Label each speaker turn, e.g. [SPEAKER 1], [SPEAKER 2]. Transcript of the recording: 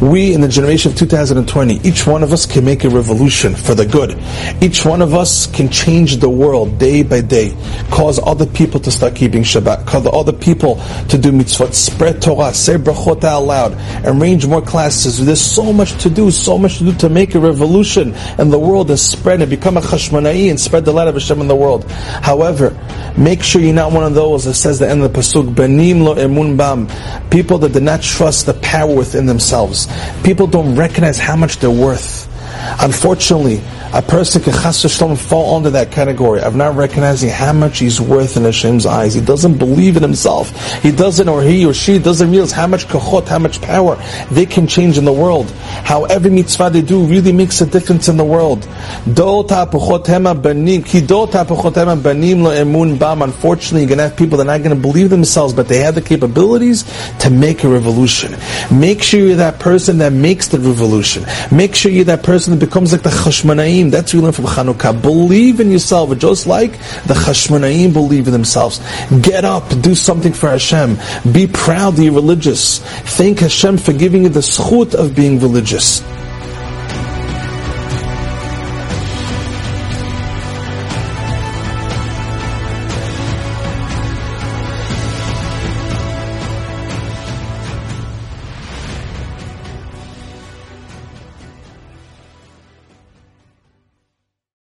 [SPEAKER 1] We in the generation of 2020, each one of us can make a revolution for the good. Each one of us can change the world day by day, cause other people to start keeping Shabbat, cause other people to do mitzvot, spread Torah, say brachot out loud, arrange more classes. There's so much to do, so much to do to make a revolution in the world and spread and become a chashmonai and spread the light of Hashem in the world. However, make sure you're not one of those that says the end of the pasuk, benim lo emun bam, people that do not trust the power within themselves. People don't recognize how much they're worth. Unfortunately, a person can chas v'shalom fall under that category of not recognizing how much he's worth in Hashem's eyes. He doesn't believe in himself. He doesn't, or he or she doesn't realize how much kachot, how much power they can change in the world. How every mitzvah they do really makes a difference in the world. Unfortunately, you're going to have people that are not going to believe themselves, but they have the capabilities to make a revolution. Make sure you're that person that makes the revolution. Make sure you're that person that becomes like the That's what we learn from Chanukah. Believe in yourself, just like the chashmonaim believe in themselves. Get up, do something for Hashem. Be proud that you're religious. Thank Hashem for giving you the zchut of being religious.